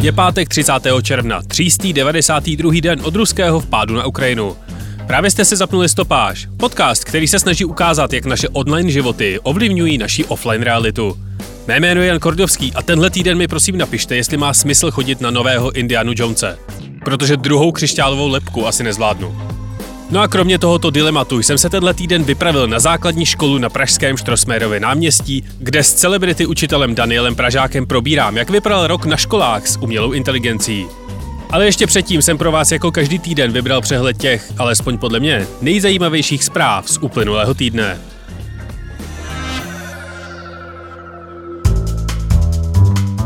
Je pátek 30. června, 392. den od ruského vpádu na Ukrajinu. Právě jste se zapnuli stopáž, podcast, který se snaží ukázat, jak naše online životy ovlivňují naši offline realitu. Mé jméno je Jan Kordovský a tenhle týden mi prosím napište, jestli má smysl chodit na nového Indianu Jonese. Protože druhou křišťálovou lepku asi nezvládnu. No a kromě tohoto dilematu jsem se tenhle týden vypravil na základní školu na pražském Štrosmérově náměstí, kde s celebrity učitelem Danielem Pražákem probírám, jak vypadal rok na školách s umělou inteligencí. Ale ještě předtím jsem pro vás jako každý týden vybral přehled těch, alespoň podle mě, nejzajímavějších zpráv z uplynulého týdne.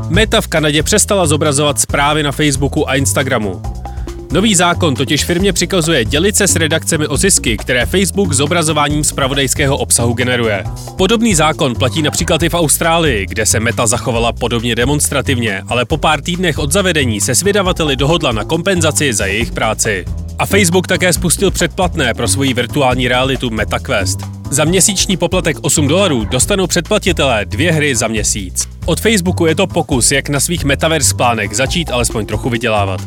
Meta v Kanadě přestala zobrazovat zprávy na Facebooku a Instagramu. Nový zákon totiž firmě přikazuje dělit se s redakcemi o zisky, které Facebook zobrazováním zpravodajského obsahu generuje. Podobný zákon platí například i v Austrálii, kde se Meta zachovala podobně demonstrativně, ale po pár týdnech od zavedení se s vydavateli dohodla na kompenzaci za jejich práci. A Facebook také spustil předplatné pro svoji virtuální realitu MetaQuest. Za měsíční poplatek 8 dolarů dostanou předplatitelé dvě hry za měsíc. Od Facebooku je to pokus, jak na svých metaverse plánech začít alespoň trochu vydělávat.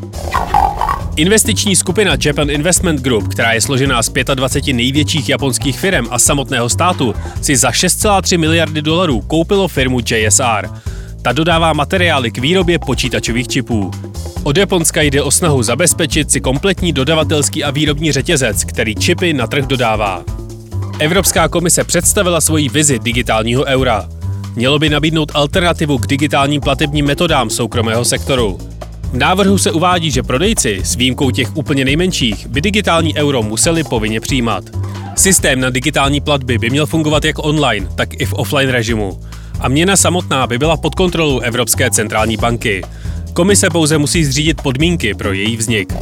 Investiční skupina Japan Investment Group, která je složená z 25 největších japonských firm a samotného státu, si za 6,3 miliardy dolarů koupilo firmu JSR. Ta dodává materiály k výrobě počítačových čipů. Od Japonska jde o snahu zabezpečit si kompletní dodavatelský a výrobní řetězec, který čipy na trh dodává. Evropská komise představila svoji vizi digitálního eura. Mělo by nabídnout alternativu k digitálním platebním metodám soukromého sektoru. V návrhu se uvádí, že prodejci, s výjimkou těch úplně nejmenších, by digitální euro museli povinně přijímat. Systém na digitální platby by měl fungovat jak online, tak i v offline režimu. A měna samotná by byla pod kontrolou Evropské centrální banky. Komise pouze musí zřídit podmínky pro její vznik.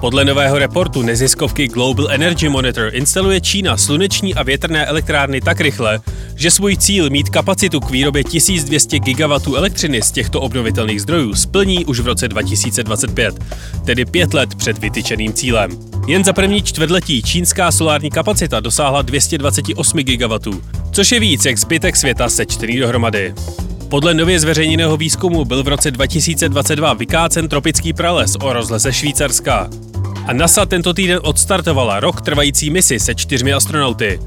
Podle nového reportu neziskovky Global Energy Monitor instaluje Čína sluneční a větrné elektrárny tak rychle, že svůj cíl mít kapacitu k výrobě 1200 gigawatů elektřiny z těchto obnovitelných zdrojů splní už v roce 2025, tedy pět let před vytyčeným cílem. Jen za první čtvrtletí čínská solární kapacita dosáhla 228 gigawatů, což je víc jak zbytek světa sečtený dohromady. Podle nově zveřejněného výzkumu byl v roce 2022 vykácen tropický prales o rozleze Švýcarska. A NASA tento týden odstartovala rok trvající misi se čtyřmi astronauty.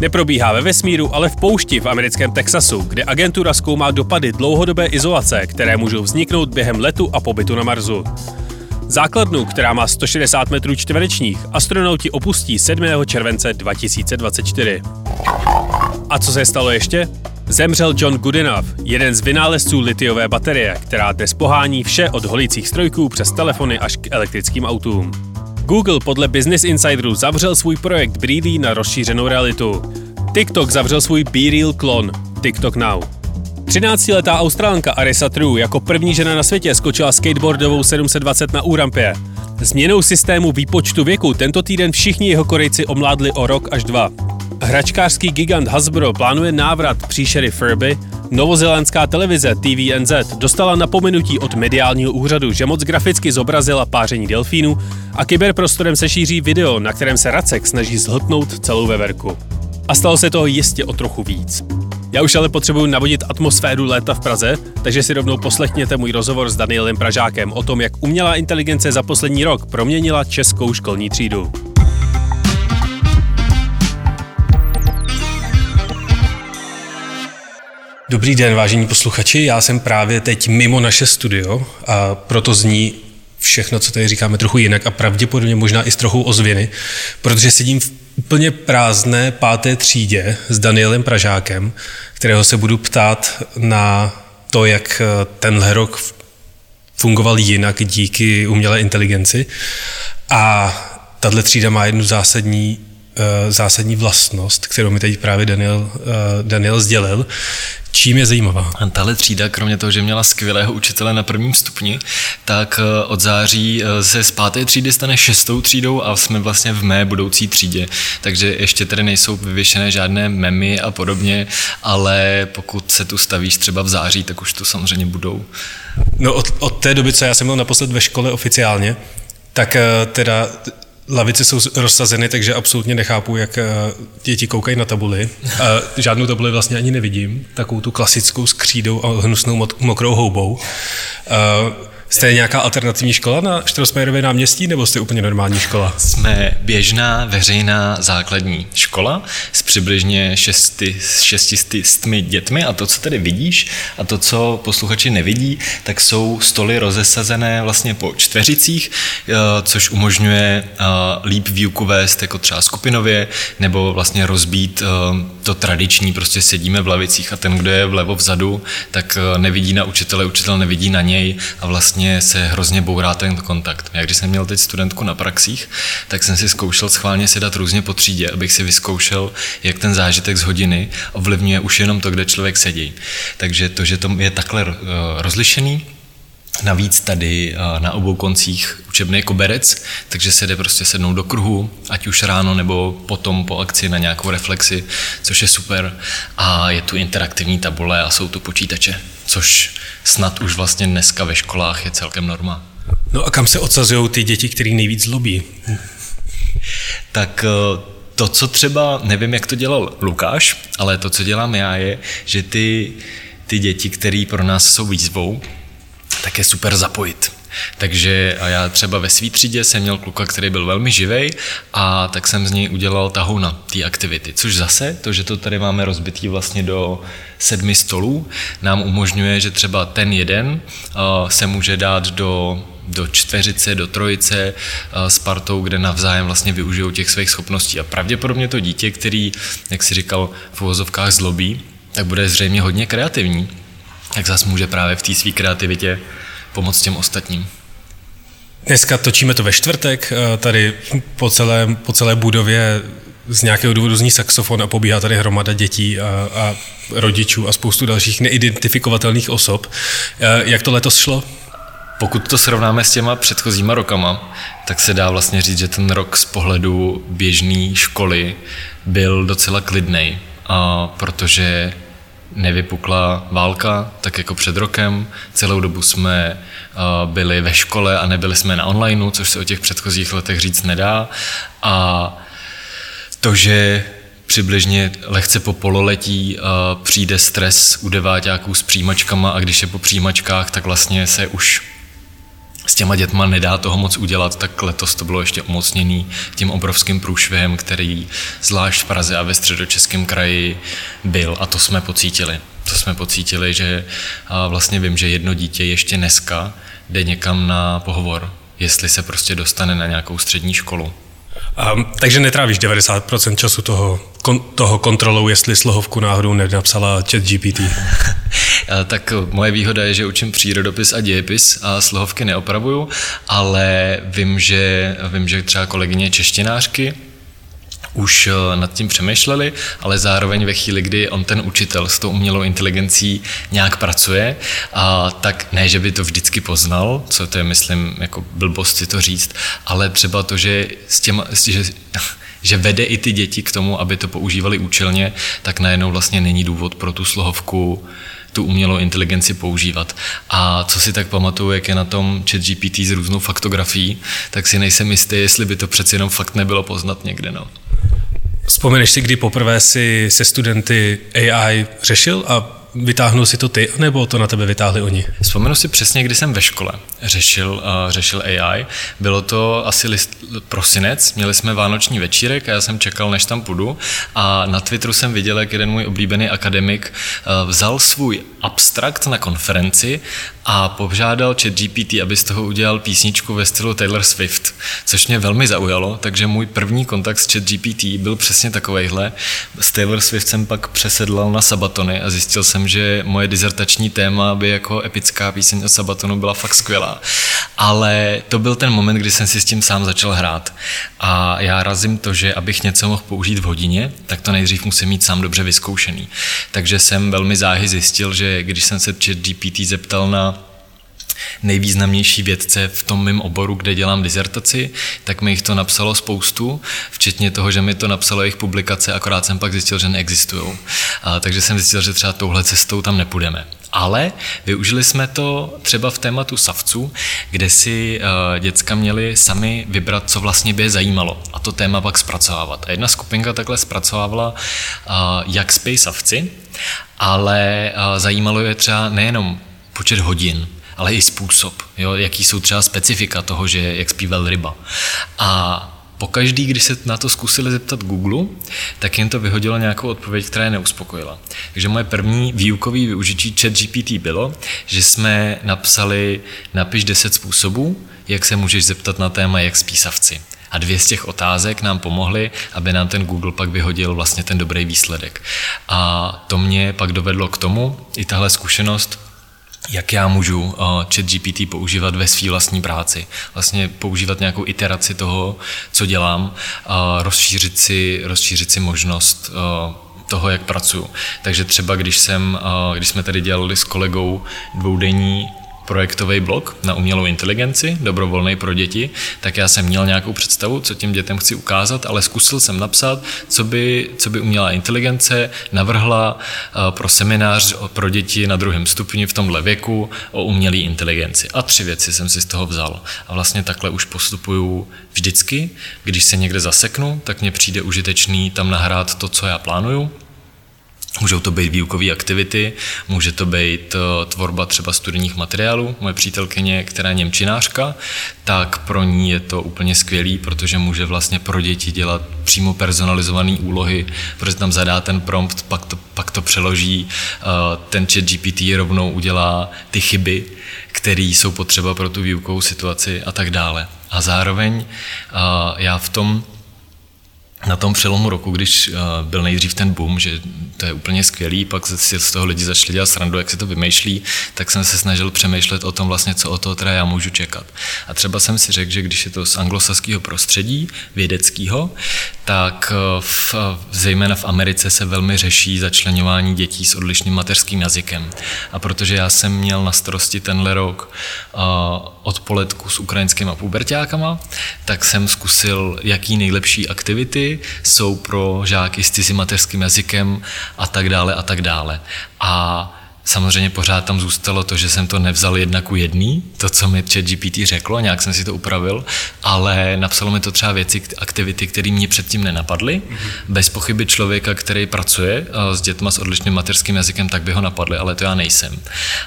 Neprobíhá ve vesmíru, ale v poušti v americkém Texasu, kde agentura zkoumá dopady dlouhodobé izolace, které můžou vzniknout během letu a pobytu na Marsu. Základnu, která má 160 metrů čtverečních, astronauti opustí 7. července 2024. A co se stalo ještě? Zemřel John Goodenough, jeden z vynálezců litiové baterie, která dnes pohání vše od holicích strojků přes telefony až k elektrickým autům. Google podle Business Insideru zavřel svůj projekt Breedly na rozšířenou realitu. TikTok zavřel svůj BeReal klon TikTok Now. 13-letá australanka Arisa True jako první žena na světě skočila skateboardovou 720 na úrampě. Změnou systému výpočtu věku tento týden všichni jeho Korejci omládli o rok až dva. Hračkářský gigant Hasbro plánuje návrat příšery Furby, Novozélandská televize TVNZ dostala napomenutí od mediálního úřadu, že moc graficky zobrazila páření delfínu a kyberprostorem se šíří video, na kterém se Racek snaží zhltnout celou veverku. A stalo se toho jistě o trochu víc. Já už ale potřebuji navodit atmosféru léta v Praze, takže si rovnou poslechněte můj rozhovor s Danielem Pražákem o tom, jak umělá inteligence za poslední rok proměnila českou školní třídu. Dobrý den, vážení posluchači. Já jsem právě teď mimo naše studio a proto zní všechno, co tady říkáme, trochu jinak a pravděpodobně možná i s trochou ozvěny, protože sedím v úplně prázdné páté třídě s Danielem Pražákem, kterého se budu ptát na to, jak tenhle rok fungoval jinak díky umělé inteligenci. A tahle třída má jednu zásadní, zásadní vlastnost, kterou mi teď právě Daniel, Daniel sdělil, Čím je zajímavá? Tahle třída, kromě toho, že měla skvělého učitele na prvním stupni, tak eh, od září eh, se z páté třídy stane šestou třídou a jsme vlastně v mé budoucí třídě. Takže ještě tady nejsou vyvěšené žádné memy a podobně, ale pokud se tu stavíš třeba v září, tak už tu samozřejmě budou. No od, od té doby, co já jsem byl naposled ve škole oficiálně, tak eh, teda Lavice jsou rozsazeny, takže absolutně nechápu, jak eh, děti koukají na tabuli. Žádnou tabuli vlastně ani nevidím, takovou tu klasickou skřídou a hnusnou mokrou houbou. Jste nějaká alternativní škola na Štrosmajerově náměstí, nebo jste úplně normální škola? Jsme běžná veřejná základní škola s přibližně šesti, šestistými dětmi a to, co tady vidíš a to, co posluchači nevidí, tak jsou stoly rozesazené vlastně po čtveřicích, eh, což umožňuje eh, líp výuku vést jako třeba skupinově, nebo vlastně rozbít eh, to tradiční, prostě sedíme v lavicích a ten, kdo je vlevo vzadu, tak nevidí na učitele, učitel nevidí na něj a vlastně vlastně se hrozně bourá ten kontakt. Já když jsem měl teď studentku na praxích, tak jsem si zkoušel schválně sedat různě po třídě, abych si vyzkoušel, jak ten zážitek z hodiny ovlivňuje už jenom to, kde člověk sedí. Takže to, že to je takhle eh, rozlišený, Navíc tady eh, na obou koncích učebný koberec, takže se jde prostě sednout do kruhu, ať už ráno nebo potom po akci na nějakou reflexi, což je super. A je tu interaktivní tabule a jsou tu počítače, což snad už vlastně dneska ve školách je celkem norma. No a kam se odsazují ty děti, který nejvíc zlobí? tak eh, to, co třeba, nevím, jak to dělal Lukáš, ale to, co dělám já, je, že ty, ty děti, které pro nás jsou výzvou, tak je super zapojit. Takže a já třeba ve svý třídě jsem měl kluka, který byl velmi živej a tak jsem z něj udělal tahouna té aktivity, což zase to, že to tady máme rozbitý vlastně do sedmi stolů, nám umožňuje, že třeba ten jeden se může dát do do čtveřice, do trojice s partou, kde navzájem vlastně využijou těch svých schopností. A pravděpodobně to dítě, který, jak si říkal, v uvozovkách zlobí, tak bude zřejmě hodně kreativní. Tak zase může právě v té své kreativitě pomoct těm ostatním. Dneska točíme to ve čtvrtek, eh, tady po celé, po celé budově z nějakého důvodu zní saxofon a pobíhá tady hromada dětí a, a rodičů a spoustu dalších neidentifikovatelných osob. Eh, jak to letos šlo? Pokud to srovnáme s těma předchozíma rokama, tak se dá vlastně říct, že ten rok z pohledu běžné školy byl docela klidný, protože nevypukla válka, tak jako před rokem. Celou dobu jsme byli ve škole a nebyli jsme na onlineu, což se o těch předchozích letech říct nedá. A to, že přibližně lehce po pololetí přijde stres u deváťáků s přijímačkama a když je po přijímačkách, tak vlastně se už s těma dětma nedá toho moc udělat, tak letos to bylo ještě umocněný tím obrovským průšvihem, který zvlášť v Praze a ve středočeském kraji byl a to jsme pocítili. To jsme pocítili, že vlastně vím, že jedno dítě ještě dneska jde někam na pohovor, jestli se prostě dostane na nějakou střední školu. Um, takže netrávíš 90% času toho, kon, toho kontrolou, jestli slohovku náhodou nenapsala chat GPT. tak moje výhoda je, že učím přírodopis a dějepis a slohovky neopravuju, ale vím, že, vím, že třeba kolegyně češtinářky už eh, nad tím přemýšleli, ale zároveň ve chvíli, kdy on ten učitel s tou umělou inteligencí nějak pracuje, a tak ne, že by to vždycky poznal, co to je, myslím, jako blbost si to říct, ale třeba to, že s těma, že, že vede i ty děti k tomu, aby to používali účelně, tak najednou vlastně není důvod pro tu slohovku tu umělou inteligenci používat. A co si tak pamatuju, jak je na tom chat GPT s různou faktografií, tak si nejsem jistý, jestli by to přeci jenom fakt nebylo poznat někde. No. Vzpomeneš si, kdy poprvé si se studenty AI řešil a vytáhnul si to ty, nebo to na tebe vytáhli oni? Vzpomenu si přesně, kdy jsem ve škole řešil, uh, řešil AI. Bylo to asi list, prosinec, měli jsme vánoční večírek a já jsem čekal, než tam půjdu a na Twitteru jsem viděl, jak jeden můj oblíbený akademik uh, vzal svůj abstrakt na konferenci a požádal chat GPT, aby z toho udělal písničku ve stylu Taylor Swift, což mě velmi zaujalo, takže můj první kontakt s chat GPT byl přesně takovejhle. S Taylor Swift jsem pak přesedlal na Sabatony a zjistil jsem, že moje dizertační téma by jako epická píseň od Sabatonu byla fakt skvělá. Ale to byl ten moment, kdy jsem si s tím sám začal hrát. A já razím to, že abych něco mohl použít v hodině, tak to nejdřív musím mít sám dobře vyzkoušený. Takže jsem velmi záhy zjistil, že když jsem se chat GPT zeptal na nejvýznamnější vědce v tom mém oboru, kde dělám dizertaci, tak mi jich to napsalo spoustu, včetně toho, že mi to napsalo jejich publikace, akorát jsem pak zjistil, že neexistují. Takže jsem zjistil, že třeba touhle cestou tam nepůjdeme. Ale využili jsme to třeba v tématu savců, kde si uh, děcka měli sami vybrat, co vlastně by je zajímalo a to téma pak zpracovávat. A jedna skupinka takhle zpracovávala, uh, jak spějí savci, ale uh, zajímalo je třeba nejenom počet hodin, ale i způsob, jo, jaký jsou třeba specifika toho, že jak zpíval ryba. A pokaždý, když se na to zkusili zeptat Google, tak jim to vyhodilo nějakou odpověď, která je neuspokojila. Takže moje první výukový využití chat GPT bylo, že jsme napsali napiš 10 způsobů, jak se můžeš zeptat na téma, jak spí savci. A dvě z těch otázek nám pomohly, aby nám ten Google pak vyhodil vlastně ten dobrý výsledek. A to mě pak dovedlo k tomu, i tahle zkušenost, jak já můžu uh, chat GPT používat ve své vlastní práci. Vlastně používat nějakou iteraci toho, co dělám, a rozšířit si, rozšířit si možnost uh, toho, jak pracuji. Takže třeba když, jsem, uh, když jsme tady dělali s kolegou dvoudenní projektový blog na umělou inteligenci, dobrovolný pro děti, tak já jsem měl nějakou představu, co těm dětem chci ukázat, ale zkusil jsem napsat, co by, co by umělá inteligence navrhla eh, pro seminář pro děti na druhém stupni v tomhle věku o umělé inteligenci. A tři věci jsem si z toho vzal. A vlastně takhle už postupuju vždycky. Když se někde zaseknu, tak mně přijde užitečný tam nahrát to, co já plánuju, Můžou to být výukové aktivity, může to být eh, tvorba třeba studijních materiálů. Moje přítelkyně, která je němčinářka, tak pro ní je to úplně skvělý, protože může vlastně pro děti dělat přímo personalizované úlohy, protože tam zadá ten prompt, pak to, pak to přeloží, eh, ten chat GPT rovnou udělá ty chyby, které jsou potřeba pro tu výukovou situaci a tak dále. A zároveň eh, já v tom na tom přelomu roku, když uh, byl nejdřív ten boom, že to je úplně skvělý, pak si z toho lidi začali dělat srandu, jak si to vymýšlí, tak jsem se snažil přemýšlet o tom vlastně, co o toho teda já můžu čekat. A třeba jsem si řekl, že když je to z anglosaského prostředí, vědeckého, tak uh, v, zejména v Americe se velmi řeší začlenování dětí s odlišným mateřským jazykem. A protože já jsem měl na starosti tenhle rok uh, odpoledku s ukrajinskými pubertákama, tak jsem zkusil, jaký nejlepší aktivity jsou pro žáky s cizím mateřským jazykem a tak dále a tak dále. A Samozřejmě pořád tam zůstalo to, že jsem to nevzal jedna ku jedný, to, co mi chat GPT řeklo, nějak jsem si to upravil, ale napsalo mi to třeba věci, aktivity, které mě předtím nenapadly. Mm-hmm. Bez pochyby člověka, který pracuje eh, s dětma s odlišným mateřským jazykem, tak by ho napadly, ale to já nejsem.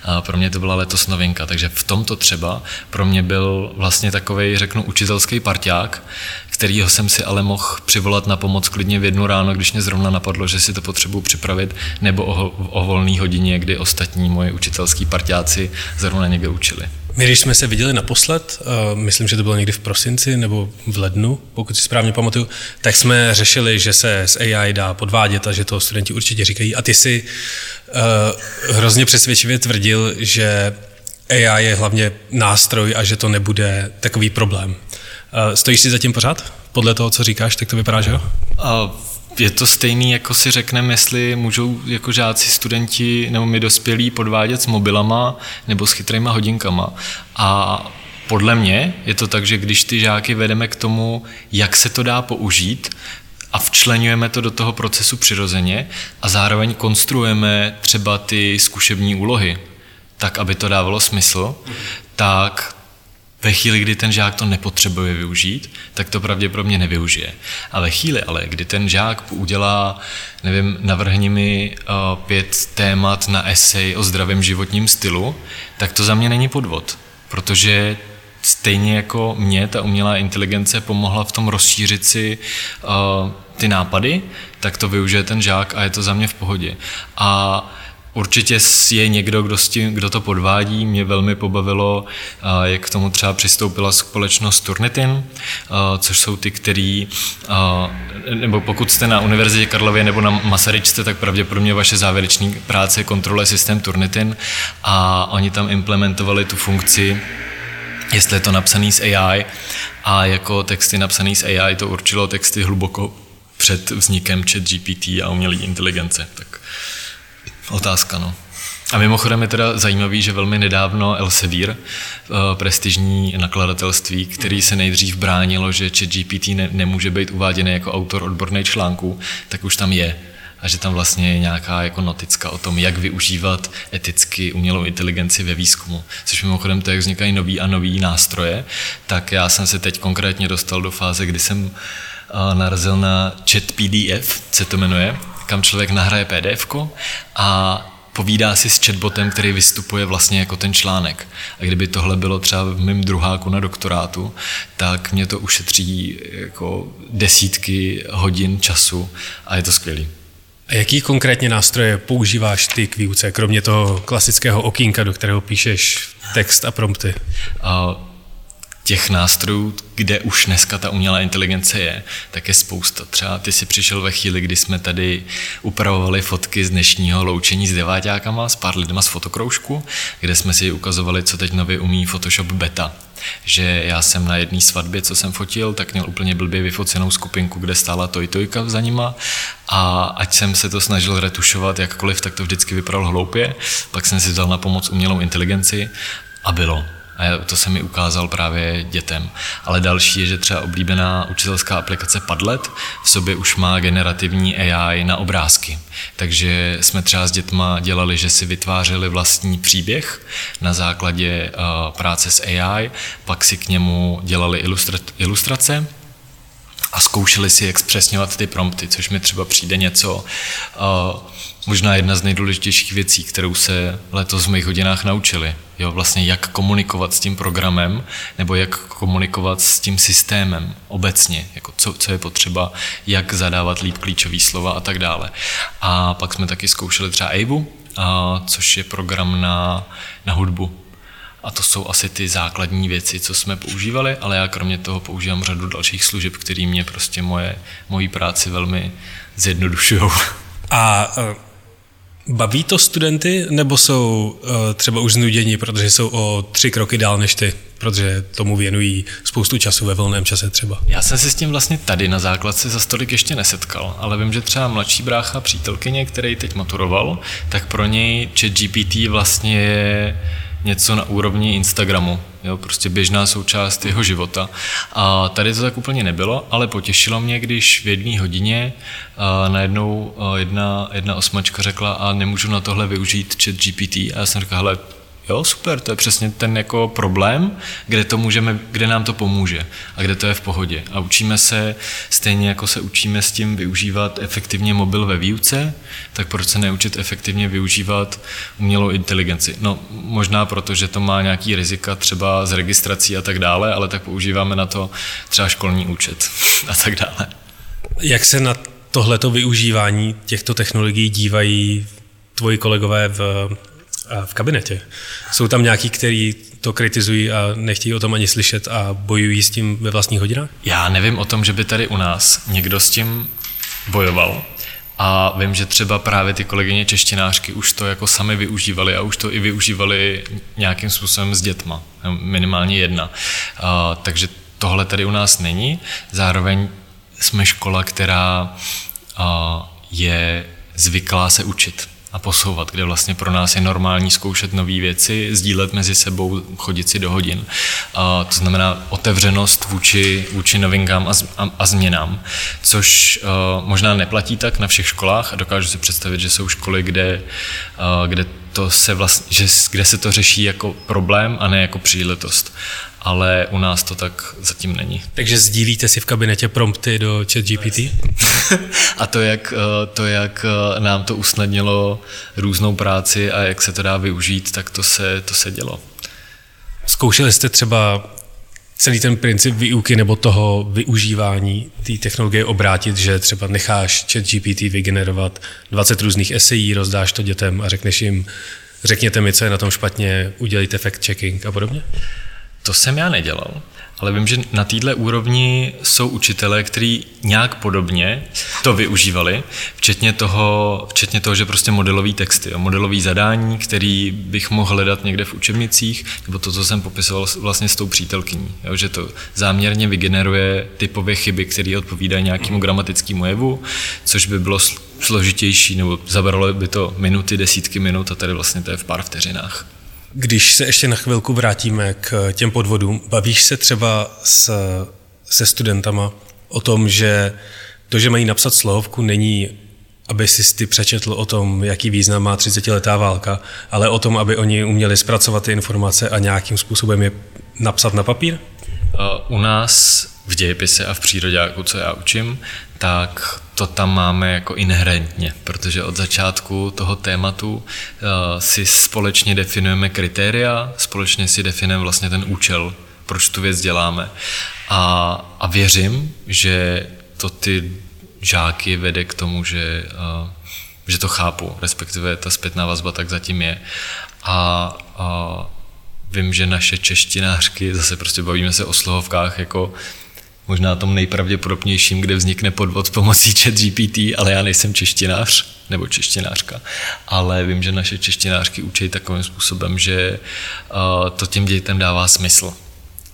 A pro mě to byla letos novinka, takže v tomto třeba pro mě byl vlastně takový, řeknu, učitelský parťák, kterýho jsem si ale mohl přivolat na pomoc klidně v jednu ráno, když mě zrovna napadlo, že si to potřebuji připravit, nebo o, o volné hodině, kdy ostatní moje učitelský partiáci zrovna někde učili. My, když jsme se viděli naposled, uh, myslím, že to bylo někdy v prosinci nebo v lednu, pokud si správně pamatuju, tak jsme řešili, že se s AI dá podvádět a že to studenti určitě říkají. A ty si uh, hrozně přesvědčivě tvrdil, že AI je hlavně nástroj a že to nebude takový problém. Uh, stojíš si zatím pořád? Podle toho, co říkáš, tak to vypadá, že jo? Uh, je to stejný, jako si řekneme, jestli můžou jako žáci, studenti nebo my dospělí podvádět s mobilama nebo s chytrýma hodinkama. A podle mě je to tak, že když ty žáky vedeme k tomu, jak se to dá použít, a včlenujeme to do toho procesu přirozeně a zároveň konstruujeme třeba ty zkušební úlohy, tak, aby to dávalo smysl, tak ve chvíli, kdy ten žák to nepotřebuje využít, tak to pravděpodobně nevyužije. A ve chvíli ale, kdy ten žák udělá, nevím, navrhni mi uh, pět témat na esej o zdravém životním stylu, tak to za mě není podvod, protože stejně jako mě ta umělá inteligence pomohla v tom rozšířit si uh, ty nápady, tak to využije ten žák a je to za mě v pohodě. A Určitě je někdo, kdo, s tím, kdo to podvádí. Mě velmi pobavilo, jak k tomu třeba přistoupila společnost Turnitin, což jsou ty, který, nebo pokud jste na Univerzitě Karlově nebo na Masaryčce, tak pravděpodobně vaše závěrečné práce kontroluje systém Turnitin a oni tam implementovali tu funkci jestli je to napsaný s AI a jako texty napsaný s AI to určilo texty hluboko před vznikem chat GPT a umělé inteligence. Tak otázka, no. A mimochodem je teda zajímavý, že velmi nedávno Elsevier, eh, prestižní nakladatelství, který se nejdřív bránilo, že ChatGPT ne, nemůže být uváděný jako autor odborných článků, tak už tam je a že tam vlastně je nějaká jako noticka o tom, jak využívat eticky umělou inteligenci ve výzkumu. Což mimochodem to, jak vznikají nový a nový nástroje, tak já jsem se teď konkrétně dostal do fáze, kdy jsem eh, narazil na chat PDF, se to jmenuje, kam člověk nahraje PDF a povídá si s chatbotem, který vystupuje vlastně jako ten článek. A kdyby tohle bylo třeba v mém druháku na doktorátu, tak mě to ušetří jako desítky hodin času a je to skvělý. A jaký konkrétně nástroje používáš ty k výuce, kromě toho klasického okýnka, do kterého píšeš text a prompty? Uh, těch nástrojů, kde už dneska ta umělá inteligence je, tak je spousta. Třeba ty si přišel ve chvíli, kdy jsme tady upravovali fotky z dnešního loučení s deváťákama, s pár lidma z fotokroužku, kde jsme si ukazovali, co teď nově umí Photoshop Beta že já jsem na jedné svatbě, co jsem fotil, tak měl úplně blbě vyfocenou skupinku, kde stála Tojtojka za nima a ať jsem se to snažil retušovat jakkoliv, tak to vždycky vypadalo hloupě. Pak jsem si vzal na pomoc umělou inteligenci a bylo. A to se mi ukázal právě dětem. Ale další je, že třeba oblíbená učitelská aplikace Padlet v sobě už má generativní AI na obrázky. Takže jsme třeba s dětma dělali, že si vytvářeli vlastní příběh na základě uh, práce s AI, pak si k němu dělali ilustra- ilustrace, a zkoušeli si expresňovat ty prompty, což mi třeba přijde něco, možná jedna z nejdůležitějších věcí, kterou se letos v mých hodinách naučili. Jo, vlastně jak komunikovat s tím programem, nebo jak komunikovat s tím systémem obecně, jako co, co je potřeba, jak zadávat líp klíčové slova a tak dále. A pak jsme taky zkoušeli třeba Avu, a, což je program na, na hudbu, a to jsou asi ty základní věci, co jsme používali, ale já kromě toho používám řadu dalších služeb, které mě prostě moje, mojí práci velmi zjednodušují. A uh, baví to studenty, nebo jsou uh, třeba už znuděni, protože jsou o tři kroky dál než ty? protože tomu věnují spoustu času ve volném čase třeba. Já jsem se s tím vlastně tady na základce za stolik ještě nesetkal, ale vím, že třeba mladší brácha přítelkyně, který teď maturoval, tak pro něj chat GPT vlastně je něco na úrovni Instagramu, jo, prostě běžná součást jeho života. A tady to tak úplně nebylo, ale potěšilo mě, když v jedné hodině najednou jedna, jedna osmačka řekla a nemůžu na tohle využít chat GPT a já jsem říkal, hele, Jo, super, to je přesně ten jako problém, kde, to můžeme, kde nám to pomůže a kde to je v pohodě. A učíme se, stejně jako se učíme s tím využívat efektivně mobil ve výuce, tak proč se neučit efektivně využívat umělou inteligenci? No, možná proto, že to má nějaký rizika třeba z registrací a tak dále, ale tak používáme na to třeba školní účet a tak dále. Jak se na tohleto využívání těchto technologií dívají tvoji kolegové v v kabinetě. Jsou tam nějaký, kteří to kritizují a nechtějí o tom ani slyšet a bojují s tím ve vlastních hodinách? Já nevím o tom, že by tady u nás někdo s tím bojoval. A vím, že třeba právě ty kolegyně češtinářky už to jako sami využívali a už to i využívali nějakým způsobem s dětma, minimálně jedna. A, takže tohle tady u nás není. Zároveň jsme škola, která a, je zvyklá se učit a posouvat, kde vlastně pro nás je normální zkoušet nové věci, sdílet mezi sebou, chodit si do hodin. A to znamená otevřenost vůči, vůči novinkám a, a, a změnám, což uh, možná neplatí tak na všech školách a dokážu si představit, že jsou školy, kde, uh, kde to se vlastně, že, kde se to řeší jako problém a ne jako příležitost ale u nás to tak zatím není. Takže sdílíte si v kabinetě prompty do chat GPT? a to jak, eh, to, jak eh, nám to usnadnilo různou práci a jak se to dá využít, tak to se, to se dělo. Zkoušeli jste třeba celý ten princip výuky nebo toho využívání té technologie obrátit, že třeba necháš chat GPT vygenerovat 20 různých esejí, rozdáš to dětem a řekneš jim, řekněte mi, co je na tom špatně, udělejte fact-checking a podobně? To jsem já nedělal, ale vím, že na této úrovni jsou učitelé, kteří nějak podobně to využívali, včetně toho, včetně toho že prostě modelový texty, modelový zadání, který bych mohl hledat někde v učebnicích, nebo to, co jsem popisoval vlastně s tou přítelkyní, jo, že to záměrně vygeneruje typové chyby, které odpovídají nějakému gramatickému jevu, což by bylo složitější, nebo zabralo by to minuty, desítky minut a tady vlastně to je v pár vteřinách. Když se ještě na chvilku vrátíme k těm podvodům, bavíš se třeba s, se studentama o tom, že to, že mají napsat slohovku, není aby si ty přečetl o tom, jaký význam má 30-letá válka, ale o tom, aby oni uměli zpracovat ty informace a nějakým způsobem je napsat na papír? U nás v dějepise a v přírodě, co já učím, tak to tam máme jako inherentně, protože od začátku toho tématu uh, si společně definujeme kritéria, společně si definujeme vlastně ten účel, proč tu věc děláme. A, a věřím, že to ty žáky vede k tomu, že, uh, že to chápu, respektive ta zpětná vazba tak zatím je. A, a vím, že naše češtinářky, zase prostě bavíme se o slohovkách, jako možná tom nejpravděpodobnějším, kde vznikne podvod pomocí chat GPT, ale já nejsem češtinář nebo češtinářka, ale vím, že naše češtinářky učí takovým způsobem, že uh, to těm dětem dává smysl.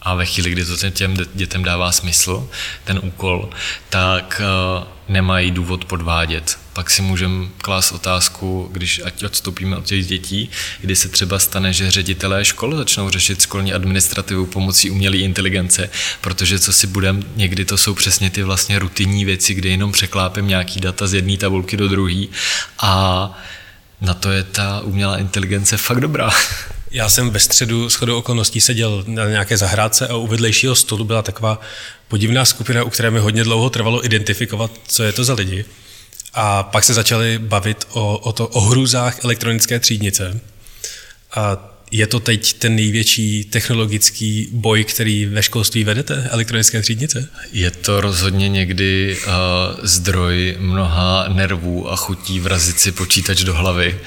A ve chvíli, kdy to těm dětem dává smysl, ten úkol, tak uh, nemají důvod podvádět. Pak si můžeme klást otázku, když ať odstoupíme od těch dětí, kdy se třeba stane, že ředitelé škol začnou řešit školní administrativu pomocí umělé inteligence, protože co si budeme, někdy to jsou přesně ty vlastně rutinní věci, kdy jenom překlápím nějaký data z jedné tabulky do druhé a na to je ta umělá inteligence fakt dobrá. Já jsem ve středu s chodou okolností seděl na nějaké zahrádce a u vedlejšího stolu byla taková podivná skupina, u které mi hodně dlouho trvalo identifikovat, co je to za lidi. A pak se začali bavit o, o, to, o hrůzách elektronické třídnice. A je to teď ten největší technologický boj, který ve školství vedete, elektronické třídnice? Je to rozhodně někdy uh, zdroj mnoha nervů a chutí vrazit si počítač do hlavy.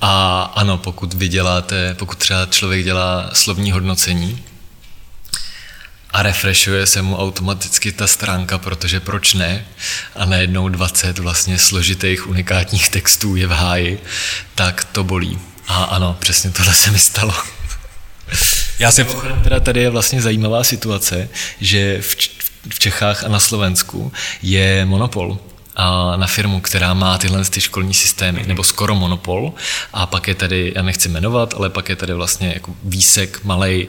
A ano, pokud vy děláte, pokud třeba člověk dělá slovní hodnocení, a refreshuje se mu automaticky ta stránka, protože proč ne? A najednou 20 vlastně složitých unikátních textů je v háji, tak to bolí. A ano, přesně tohle se mi stalo. Já se... Teda tady je vlastně zajímavá situace, že v, v Čechách a na Slovensku je monopol na firmu, která má tyhle ty školní systémy, nebo skoro monopol. A pak je tady, já nechci jmenovat, ale pak je tady vlastně jako výsek malej,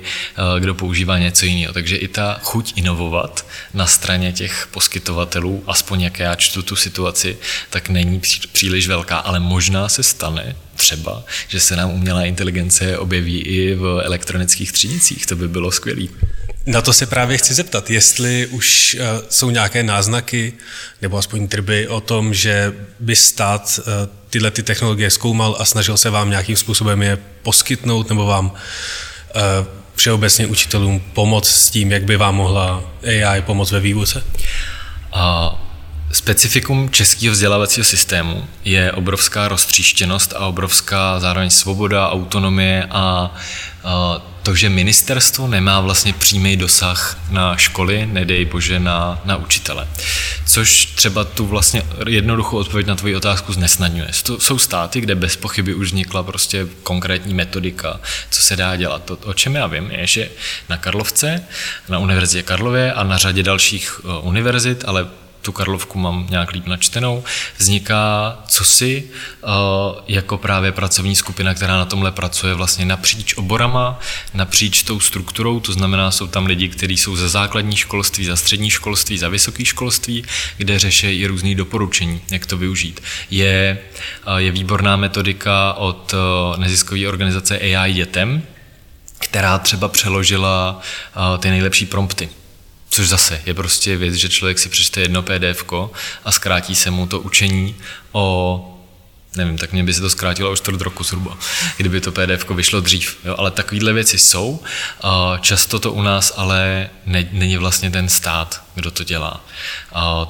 kdo používá něco jiného. Takže i ta chuť inovovat na straně těch poskytovatelů, aspoň jak já čtu tu situaci, tak není příliš velká, ale možná se stane, třeba, že se nám umělá inteligence objeví i v elektronických třídnicích. To by bylo skvělé. Na to se právě chci zeptat, jestli už uh, jsou nějaké náznaky nebo aspoň trby o tom, že by stát uh, tyhle ty technologie zkoumal a snažil se vám nějakým způsobem je poskytnout nebo vám uh, všeobecně učitelům pomoct s tím, jak by vám mohla AI pomoct ve výuce? A Specifikum českého vzdělávacího systému je obrovská roztříštěnost a obrovská zároveň svoboda, autonomie a, a to, že ministerstvo nemá vlastně přímý dosah na školy, nedej bože na, na učitele. Což třeba tu vlastně jednoduchou odpověď na tvoji otázku znesnadňuje. To jsou státy, kde bez pochyby už vznikla prostě konkrétní metodika, co se dá dělat. To, o čem já vím, je, že na Karlovce, na Univerzitě Karlově a na řadě dalších eh, univerzit, ale tu Karlovku mám nějak líp načtenou, vzniká cosi uh, jako právě pracovní skupina, která na tomhle pracuje vlastně napříč oborama, napříč tou strukturou, to znamená, jsou tam lidi, kteří jsou ze základní školství, za střední školství, za vysoké školství, kde řeší i různé doporučení, jak to využít. Je, uh, je výborná metodika od uh, neziskové organizace AI dětem, která třeba přeložila ty nejlepší prompty Což zase je prostě věc, že člověk si přečte jedno PDF a zkrátí se mu to učení o nevím, tak mě by se to zkrátilo o čtvrt roku zhruba, kdyby to PDF vyšlo dřív. Jo? Ale takovéhle věci jsou. Často to u nás ale ne, není vlastně ten stát, kdo to dělá.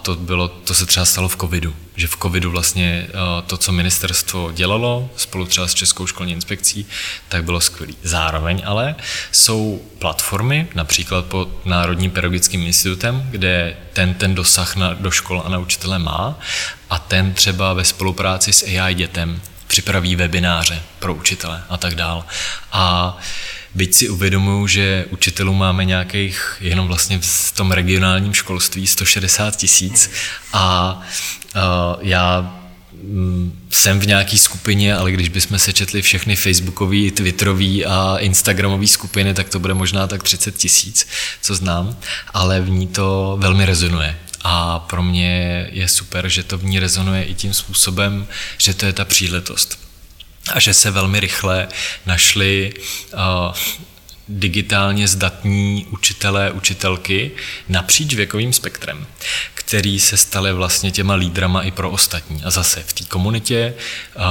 To, bylo, to se třeba stalo v covidu, že v covidu vlastně to, co ministerstvo dělalo, spolu třeba s Českou školní inspekcí, tak bylo skvělé. Zároveň ale jsou platformy, například pod Národním pedagogickým institutem, kde ten ten dosah na, do škol a na učitele má a ten třeba ve spolupráci s AI dětem připraví webináře pro učitele a tak dál. A byť si uvědomuju, že učitelů máme nějakých jenom vlastně v tom regionálním školství 160 tisíc a uh, já mm, jsem v nějaké skupině, ale když bychom se četli všechny facebookové, twitterové a instagramové skupiny, tak to bude možná tak 30 tisíc, co znám, ale v ní to velmi rezonuje. A pro mě je super, že to v ní rezonuje i tím způsobem, že to je ta příležitost. A že se velmi rychle našli uh, digitálně zdatní učitelé, učitelky napříč věkovým spektrem, který se stali vlastně těma lídrama i pro ostatní. A zase v té komunitě uh,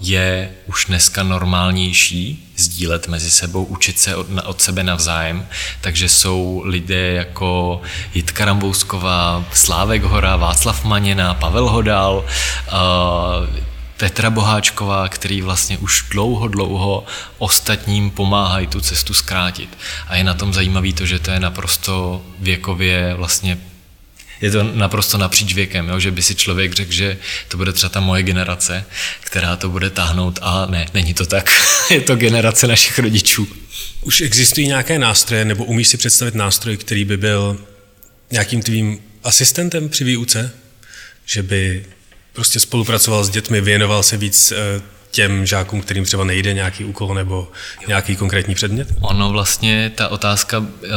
je už dneska normálnější sdílet mezi sebou, učit se od, od sebe navzájem, takže jsou lidé jako Jitka Rambousková, Slávek Hora, Václav Maněna, Pavel Hodal, uh, Petra Boháčková, který vlastně už dlouho, dlouho ostatním pomáhají tu cestu zkrátit. A je na tom zajímavý to, že to je naprosto věkově vlastně je to naprosto napříč věkem, jo? že by si člověk řekl, že to bude třeba ta moje generace, která to bude táhnout a ne, není to tak. je to generace našich rodičů. Už existují nějaké nástroje, nebo umíš si představit nástroj, který by byl nějakým tvým asistentem při výuce? Že by prostě spolupracoval s dětmi, věnoval se víc eh, těm žákům, kterým třeba nejde nějaký úkol nebo nějaký konkrétní předmět? Ono vlastně, ta otázka eh,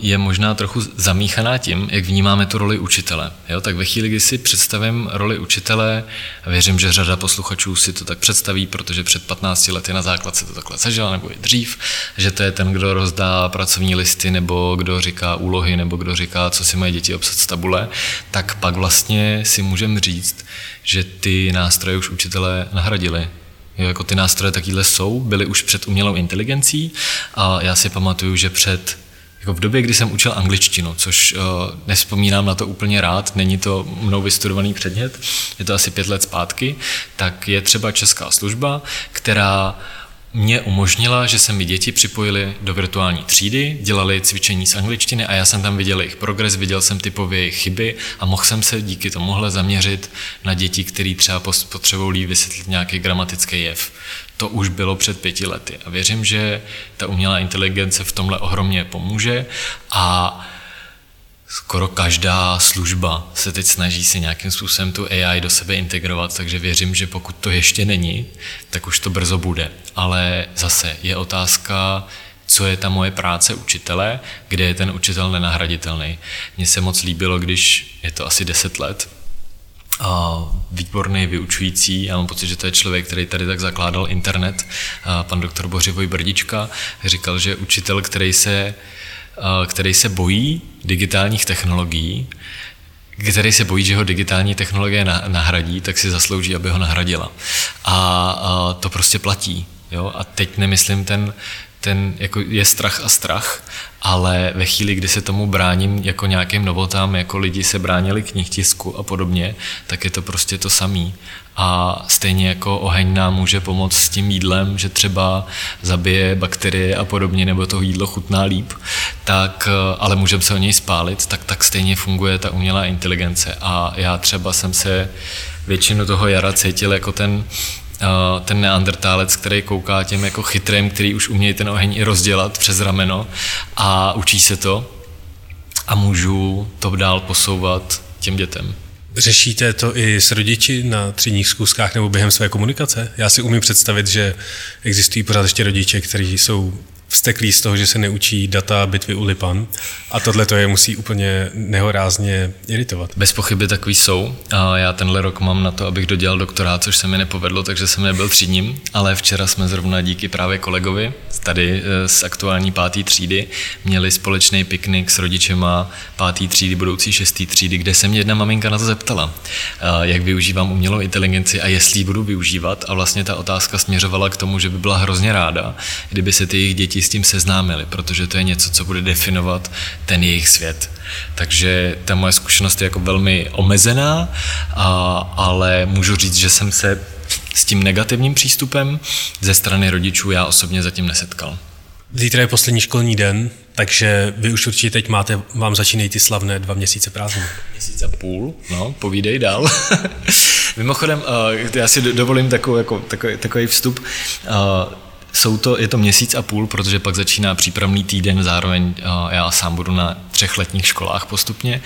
je možná trochu zamíchaná tím, jak vnímáme tu roli učitele. Jo? Tak ve chvíli, kdy si představím roli učitele, a věřím, že řada posluchačů si to tak představí, protože před 15 lety na základce to takhle zažila, nebo i dřív, že to je ten, kdo rozdá pracovní listy, nebo kdo říká úlohy, nebo kdo říká, co si mají děti obsat z tabule, tak pak vlastně si můžeme říct, že ty nástroje už učitelé nahradili. Jako ty nástroje takovýhle jsou, byly už před umělou inteligencí a já si pamatuju, že před jako v době, kdy jsem učil angličtinu, což uh, nespomínám na to úplně rád, není to mnou vystudovaný předmět, je to asi pět let zpátky, tak je třeba česká služba, která mě umožnila, že se mi děti připojili do virtuální třídy, dělali cvičení z angličtiny a já jsem tam viděl jejich progres, viděl jsem typově jejich chyby a mohl jsem se díky tomuhle zaměřit na děti, které třeba potřebují vysvětlit nějaký gramatický jev. To už bylo před pěti lety a věřím, že ta umělá inteligence v tomhle ohromně pomůže a skoro každá služba se teď snaží si nějakým způsobem tu AI do sebe integrovat, takže věřím, že pokud to ještě není, tak už to brzo bude. Ale zase je otázka, co je ta moje práce učitele, kde je ten učitel nenahraditelný. Mně se moc líbilo, když je to asi 10 let, výborný vyučující, já mám pocit, že to je člověk, který tady tak zakládal internet, pan doktor Bořivoj Brdička, říkal, že učitel, který se který se bojí digitálních technologií, který se bojí, že ho digitální technologie nahradí, tak si zaslouží, aby ho nahradila. A to prostě platí. Jo? A teď nemyslím ten, ten jako je strach a strach, ale ve chvíli, kdy se tomu bráním jako nějakým novotám, jako lidi se bránili knihtisku a podobně, tak je to prostě to samý. A stejně jako oheň nám může pomoct s tím jídlem, že třeba zabije bakterie a podobně, nebo to jídlo chutná líp, tak, ale můžeme se o něj spálit, tak, tak stejně funguje ta umělá inteligence. A já třeba jsem se většinu toho jara cítil jako ten ten neandertálec, který kouká těm jako chytrým, který už umějí ten oheň i rozdělat přes rameno a učí se to a můžu to dál posouvat těm dětem. Řešíte to i s rodiči na třídních zkouškách nebo během své komunikace? Já si umím představit, že existují pořád ještě rodiče, kteří jsou vsteklí z toho, že se neučí data bitvy u Lipan a tohle to je musí úplně nehorázně iritovat. Bez pochyby takový jsou. A já tenhle rok mám na to, abych dodělal doktorát, což se mi nepovedlo, takže jsem nebyl třídním, ale včera jsme zrovna díky právě kolegovi tady eh, z aktuální páté třídy měli společný piknik s rodičema páté třídy, budoucí šestý třídy, kde se mě jedna maminka na to zeptala, eh, jak využívám umělou inteligenci a jestli ji budu využívat a vlastně ta otázka směřovala k tomu, že by byla hrozně ráda, kdyby se ty jejich děti s tím seznámili, protože to je něco, co bude definovat ten jejich svět. Takže ta moje zkušenost je jako velmi omezená, a, ale můžu říct, že jsem se s tím negativním přístupem ze strany rodičů já osobně zatím nesetkal. Zítra je poslední školní den, takže vy už určitě teď máte, vám začínají ty slavné dva měsíce prázdnin. Měsíc a půl, no, povídej dál. Mimochodem, uh, já si dovolím takový, jako, takový, takový vstup. Jsou to, je to měsíc a půl, protože pak začíná přípravný týden, zároveň já sám budu na třech letních školách postupně,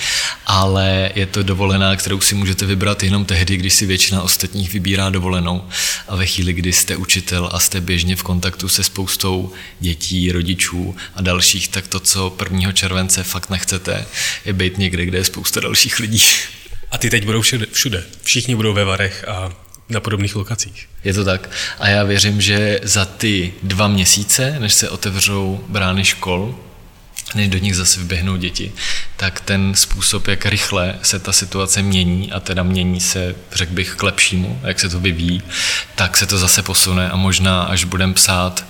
ale je to dovolená, kterou si můžete vybrat jenom tehdy, když si většina ostatních vybírá dovolenou a ve chvíli, kdy jste učitel a jste běžně v kontaktu se spoustou dětí, rodičů a dalších, tak to, co 1. července fakt nechcete, je být někde, kde je spousta dalších lidí. A ty teď budou všude, všude. Všichni budou ve Varech a na podobných lokacích. Je to tak. A já věřím, že za ty dva měsíce, než se otevřou brány škol, než do nich zase vyběhnou děti, tak ten způsob, jak rychle se ta situace mění, a teda mění se, řekl bych, k lepšímu, jak se to vyvíjí, tak se to zase posune a možná, až budeme psát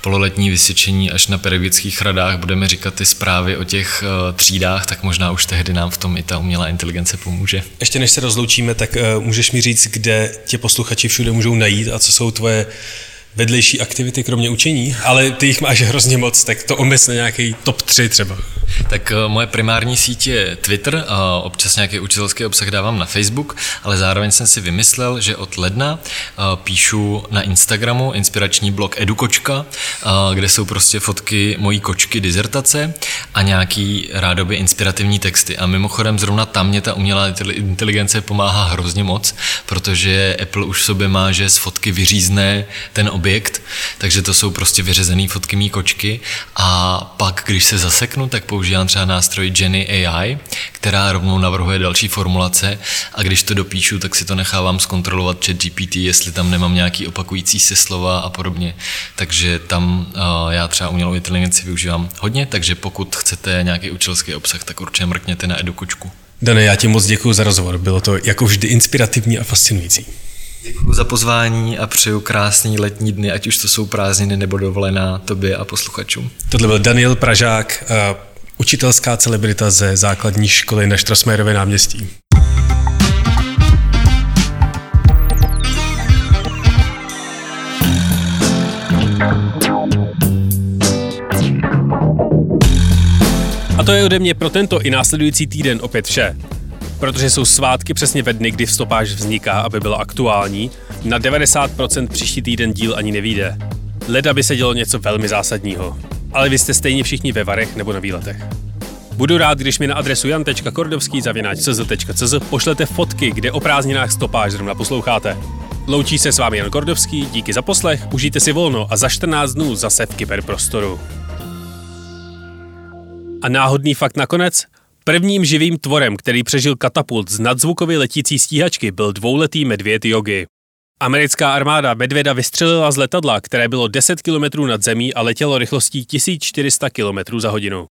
pololetní vysvědčení, až na pedagogických radách budeme říkat ty zprávy o těch uh, třídách, tak možná už tehdy nám v tom i ta umělá inteligence pomůže. Ještě než se rozloučíme, tak uh, můžeš mi říct, kde tě posluchači všude můžou najít a co jsou tvoje vedlejší aktivity kromě učení, ale ty jich máš hrozně moc, tak to omyslně nějaký top 3 třeba. Tak eh, moje primární síť je Twitter, a občas nějaký učitelský obsah dávám na Facebook, ale zároveň jsem si vymyslel, že od ledna eh, píšu na Instagramu inspirační blog Edukočka, eh, kde jsou prostě fotky mojí kočky dizertace a nějaký rádoby inspirativní texty. A mimochodem zrovna tam mě ta umělá inteligence pomáhá hrozně moc, protože Apple už v sobě má, že z fotky vyřízne ten objekt, takže to jsou prostě vyřezené fotky mý kočky a pak, když se zaseknu, tak používám třeba nástroj Jenny AI, která rovnou navrhuje další formulace a když to dopíšu, tak si to nechávám zkontrolovat chat GPT, jestli tam nemám nějaký opakující se slova a podobně. Takže tam uh, já třeba umělou inteligenci využívám hodně, takže pokud chcete nějaký učitelský obsah, tak určitě mrkněte na Edukočku. Dane, já ti moc děkuji za rozhovor. Bylo to jako vždy inspirativní a fascinující. Děkuji za pozvání a přeju krásný letní dny, ať už to jsou prázdniny nebo dovolená tobě a posluchačům. Tohle byl Daniel Pražák, uh, učitelská celebrita ze základní školy na Štrosmajerově náměstí. A to je ode mě pro tento i následující týden opět vše. Protože jsou svátky přesně ve dny, kdy vstopáž vzniká, aby byla aktuální, na 90% příští týden díl ani nevíde. Leda by se dělo něco velmi zásadního ale vy jste stejně všichni ve varech nebo na výletech. Budu rád, když mi na adresu jan.kordovský.cz pošlete fotky, kde o prázdninách stopáž zrovna posloucháte. Loučí se s vámi Jan Kordovský, díky za poslech, užijte si volno a za 14 dnů zase v kyberprostoru. A náhodný fakt nakonec? Prvním živým tvorem, který přežil katapult z nadzvukově letící stíhačky, byl dvouletý medvěd Yogi. Americká armáda medvěda vystřelila z letadla, které bylo 10 km nad zemí a letělo rychlostí 1400 km za hodinu.